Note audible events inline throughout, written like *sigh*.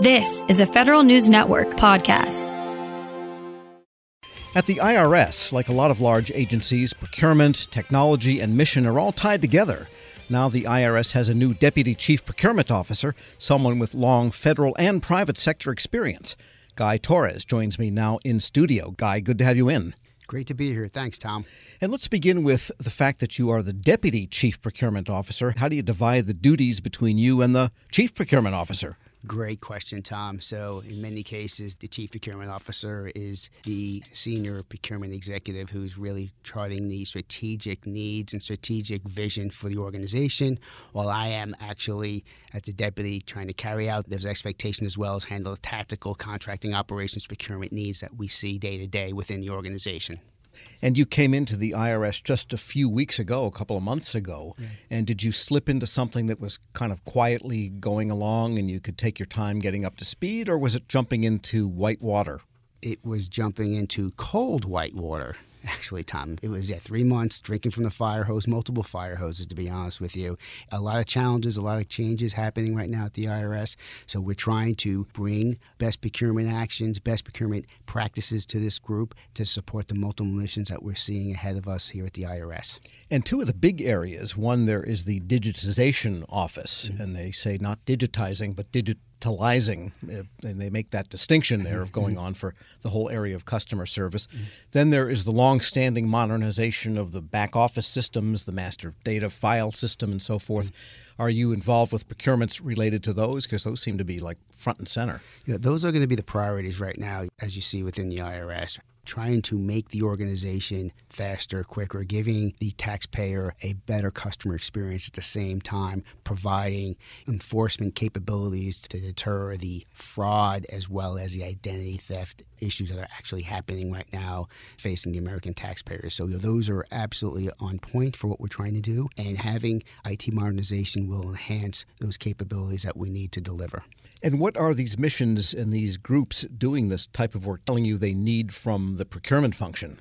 This is a Federal News Network podcast. At the IRS, like a lot of large agencies, procurement, technology, and mission are all tied together. Now the IRS has a new deputy chief procurement officer, someone with long federal and private sector experience. Guy Torres joins me now in studio. Guy, good to have you in. Great to be here. Thanks, Tom. And let's begin with the fact that you are the deputy chief procurement officer. How do you divide the duties between you and the chief procurement officer? Great question, Tom. So, in many cases, the chief procurement officer is the senior procurement executive who's really charting the strategic needs and strategic vision for the organization, while I am actually, as a deputy, trying to carry out those expectations as well as handle the tactical contracting operations procurement needs that we see day to day within the organization. And you came into the IRS just a few weeks ago, a couple of months ago. Yeah. And did you slip into something that was kind of quietly going along and you could take your time getting up to speed, or was it jumping into white water? It was jumping into cold white water actually, Tom. It was yeah, three months drinking from the fire hose, multiple fire hoses, to be honest with you. A lot of challenges, a lot of changes happening right now at the IRS. So we're trying to bring best procurement actions, best procurement practices to this group to support the multiple missions that we're seeing ahead of us here at the IRS. And two of the big areas one, there is the digitization office, mm-hmm. and they say not digitizing, but digit digitalizing, and they make that distinction there of going on for the whole area of customer service. Mm-hmm. Then there is the long-standing modernization of the back office systems, the master data file system, and so forth. Mm-hmm. Are you involved with procurements related to those? Because those seem to be like front and center. Yeah, those are going to be the priorities right now, as you see within the IRS trying to make the organization faster, quicker, giving the taxpayer a better customer experience at the same time, providing enforcement capabilities to deter the fraud as well as the identity theft issues that are actually happening right now facing the American taxpayers. So those are absolutely on point for what we're trying to do, and having IT modernization will enhance those capabilities that we need to deliver. And what are these missions and these groups doing this type of work telling you they need from the procurement function?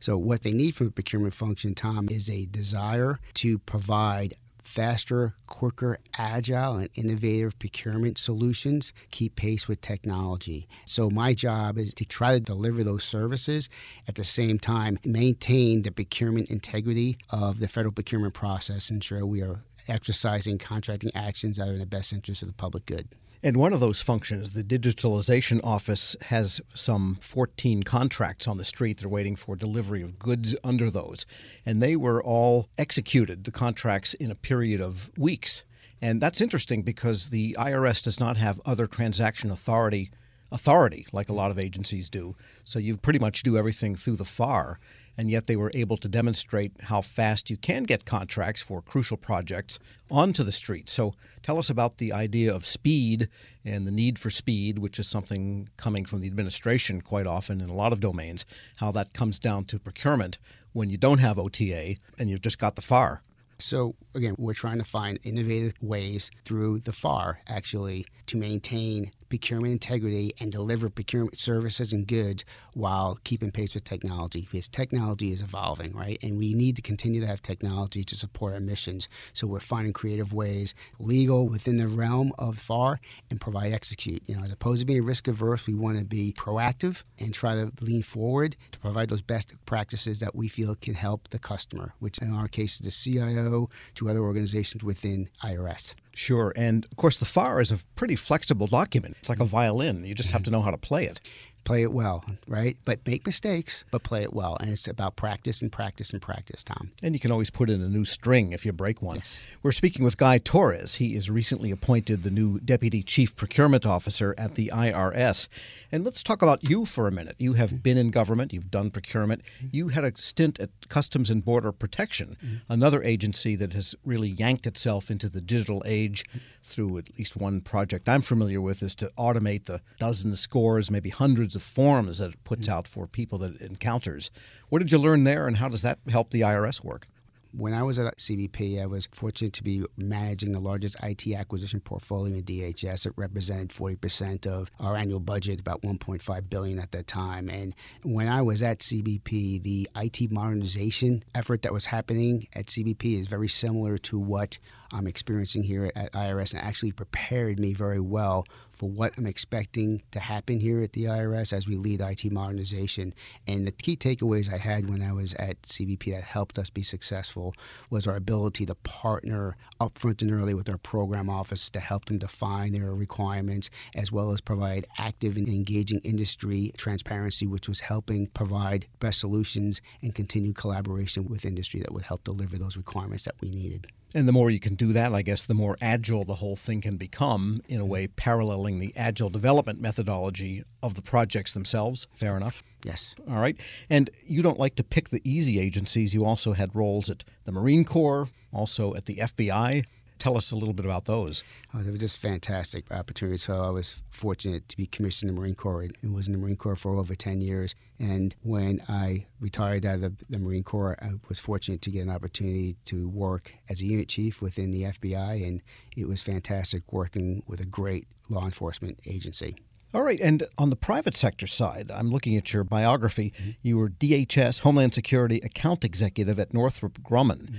So, what they need from the procurement function, Tom, is a desire to provide faster, quicker, agile, and innovative procurement solutions keep pace with technology. So, my job is to try to deliver those services at the same time, maintain the procurement integrity of the federal procurement process, ensure we are exercising contracting actions that are in the best interest of the public good. And one of those functions, the digitalization office, has some 14 contracts on the street. They're waiting for delivery of goods under those. And they were all executed, the contracts, in a period of weeks. And that's interesting because the IRS does not have other transaction authority authority like a lot of agencies do. So you pretty much do everything through the FAR and yet they were able to demonstrate how fast you can get contracts for crucial projects onto the street. So tell us about the idea of speed and the need for speed, which is something coming from the administration quite often in a lot of domains, how that comes down to procurement when you don't have OTA and you've just got the FAR. So, again, we're trying to find innovative ways through the FAR actually to maintain procurement integrity and deliver procurement services and goods while keeping pace with technology because technology is evolving, right? And we need to continue to have technology to support our missions. So we're finding creative ways, legal within the realm of FAR, and provide execute. You know, as opposed to being risk averse, we want to be proactive and try to lean forward to provide those best practices that we feel can help the customer, which in our case is the CIO to other organizations within IRS. Sure. And of course, the FAR is a pretty flexible document. It's like a violin. You just have to know how to play it play it well, right? But make mistakes, but play it well. And it's about practice and practice and practice, Tom. And you can always put in a new string if you break one. Yes. We're speaking with Guy Torres. He is recently appointed the new Deputy Chief Procurement Officer at the IRS. And let's talk about you for a minute. You have been in government, you've done procurement. You had a stint at Customs and Border Protection, mm-hmm. another agency that has really yanked itself into the digital age through at least one project I'm familiar with is to automate the dozens, scores, maybe hundreds of forms that it puts hmm. out for people that it encounters. What did you learn there, and how does that help the IRS work? When I was at CBP, I was fortunate to be managing the largest IT acquisition portfolio in DHS. It represented 40% of our annual budget, about 1.5 billion at that time. And when I was at CBP, the IT modernization effort that was happening at CBP is very similar to what I'm experiencing here at IRS and actually prepared me very well for what I'm expecting to happen here at the IRS as we lead IT modernization. And the key takeaways I had when I was at CBP that helped us be successful was our ability to partner upfront and early with our program office to help them define their requirements, as well as provide active and engaging industry transparency, which was helping provide best solutions and continued collaboration with industry that would help deliver those requirements that we needed. And the more you can do that, I guess, the more agile the whole thing can become, in a way, paralleling the agile development methodology of the projects themselves. Fair enough? Yes. All right. And you don't like to pick the easy agencies. You also had roles at the Marine Corps, also at the FBI. Tell us a little bit about those. Oh, they were just fantastic opportunities. So I was fortunate to be commissioned in the Marine Corps and was in the Marine Corps for over 10 years. And when I retired out of the Marine Corps, I was fortunate to get an opportunity to work as a unit chief within the FBI. And it was fantastic working with a great law enforcement agency. All right. And on the private sector side, I'm looking at your biography. Mm-hmm. You were DHS, Homeland Security Account Executive at Northrop Grumman. Mm-hmm.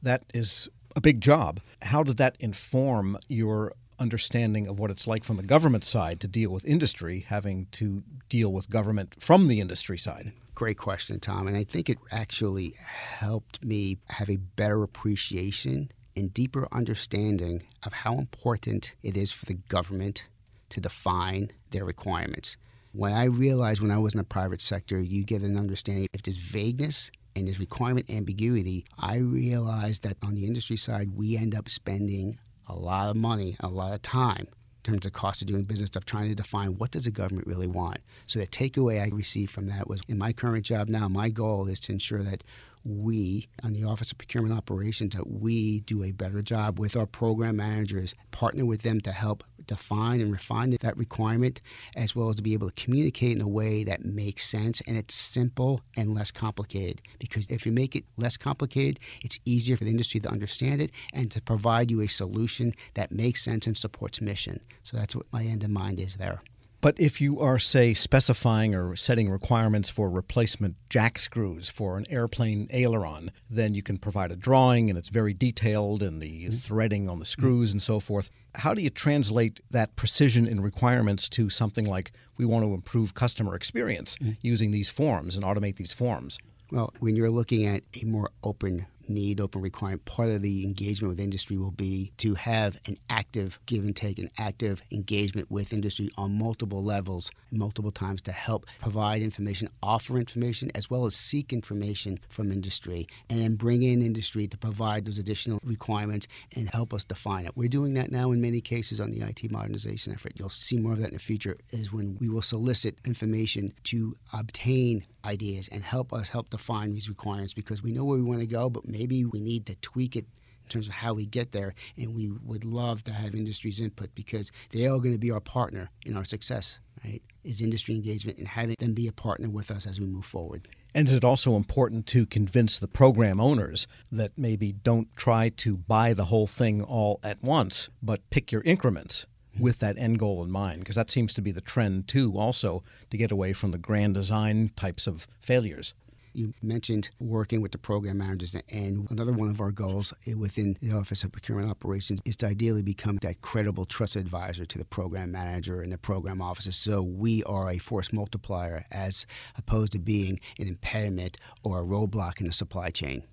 That is a big job. How did that inform your understanding of what it's like from the government side to deal with industry, having to deal with government from the industry side? Great question, Tom. And I think it actually helped me have a better appreciation and deeper understanding of how important it is for the government to define their requirements. When I realized when I was in the private sector, you get an understanding if there's vagueness and there's requirement ambiguity, I realized that on the industry side, we end up spending a lot of money, a lot of time in terms of cost of doing business of trying to define what does the government really want. So the takeaway I received from that was in my current job now, my goal is to ensure that we, on the Office of Procurement Operations, that we do a better job with our program managers, partner with them to help define and refine that requirement, as well as to be able to communicate in a way that makes sense and it's simple and less complicated. Because if you make it less complicated, it's easier for the industry to understand it and to provide you a solution that makes sense and supports mission. So that's what my end in mind is there. But if you are, say, specifying or setting requirements for replacement jack screws for an airplane aileron, then you can provide a drawing and it's very detailed and the mm-hmm. threading on the screws mm-hmm. and so forth. How do you translate that precision in requirements to something like we want to improve customer experience mm-hmm. using these forms and automate these forms? Well, when you're looking at a more open need, open requirement, part of the engagement with industry will be to have an active give and take, an active engagement with industry on multiple levels, multiple times to help provide information, offer information, as well as seek information from industry, and then bring in industry to provide those additional requirements and help us define it. We're doing that now in many cases on the IT modernization effort. You'll see more of that in the future, is when we will solicit information to obtain ideas and help us help define these requirements because we know where we want to go, but maybe we need to tweak it in terms of how we get there. And we would love to have industry's input because they are going to be our partner in our success, right? Is industry engagement and having them be a partner with us as we move forward. And is it also important to convince the program owners that maybe don't try to buy the whole thing all at once, but pick your increments? with that end goal in mind because that seems to be the trend too also to get away from the grand design types of failures you mentioned working with the program managers, and another one of our goals within the Office of Procurement Operations is to ideally become that credible, trusted advisor to the program manager and the program officer. So we are a force multiplier as opposed to being an impediment or a roadblock in the supply chain.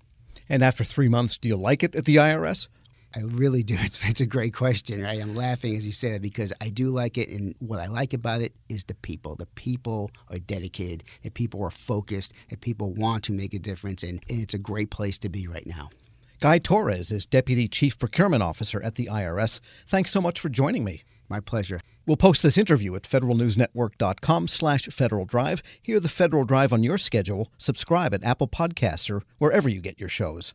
And after three months, do you like it at the IRS? I really do. *laughs* It's, it's a great question, right? I'm laughing as you say that because I do like it, and what I like about it is the people. The people are dedicated. The people are focused. The people want to make a difference, and, and it's a great place to be right now. Guy Torres is Deputy Chief Procurement Officer at the IRS. Thanks so much for joining me. My pleasure. We'll post this interview at federalnewsnetwork.com slash Federal Drive. Hear the Federal Drive on your schedule. Subscribe at Apple Podcasts or wherever you get your shows.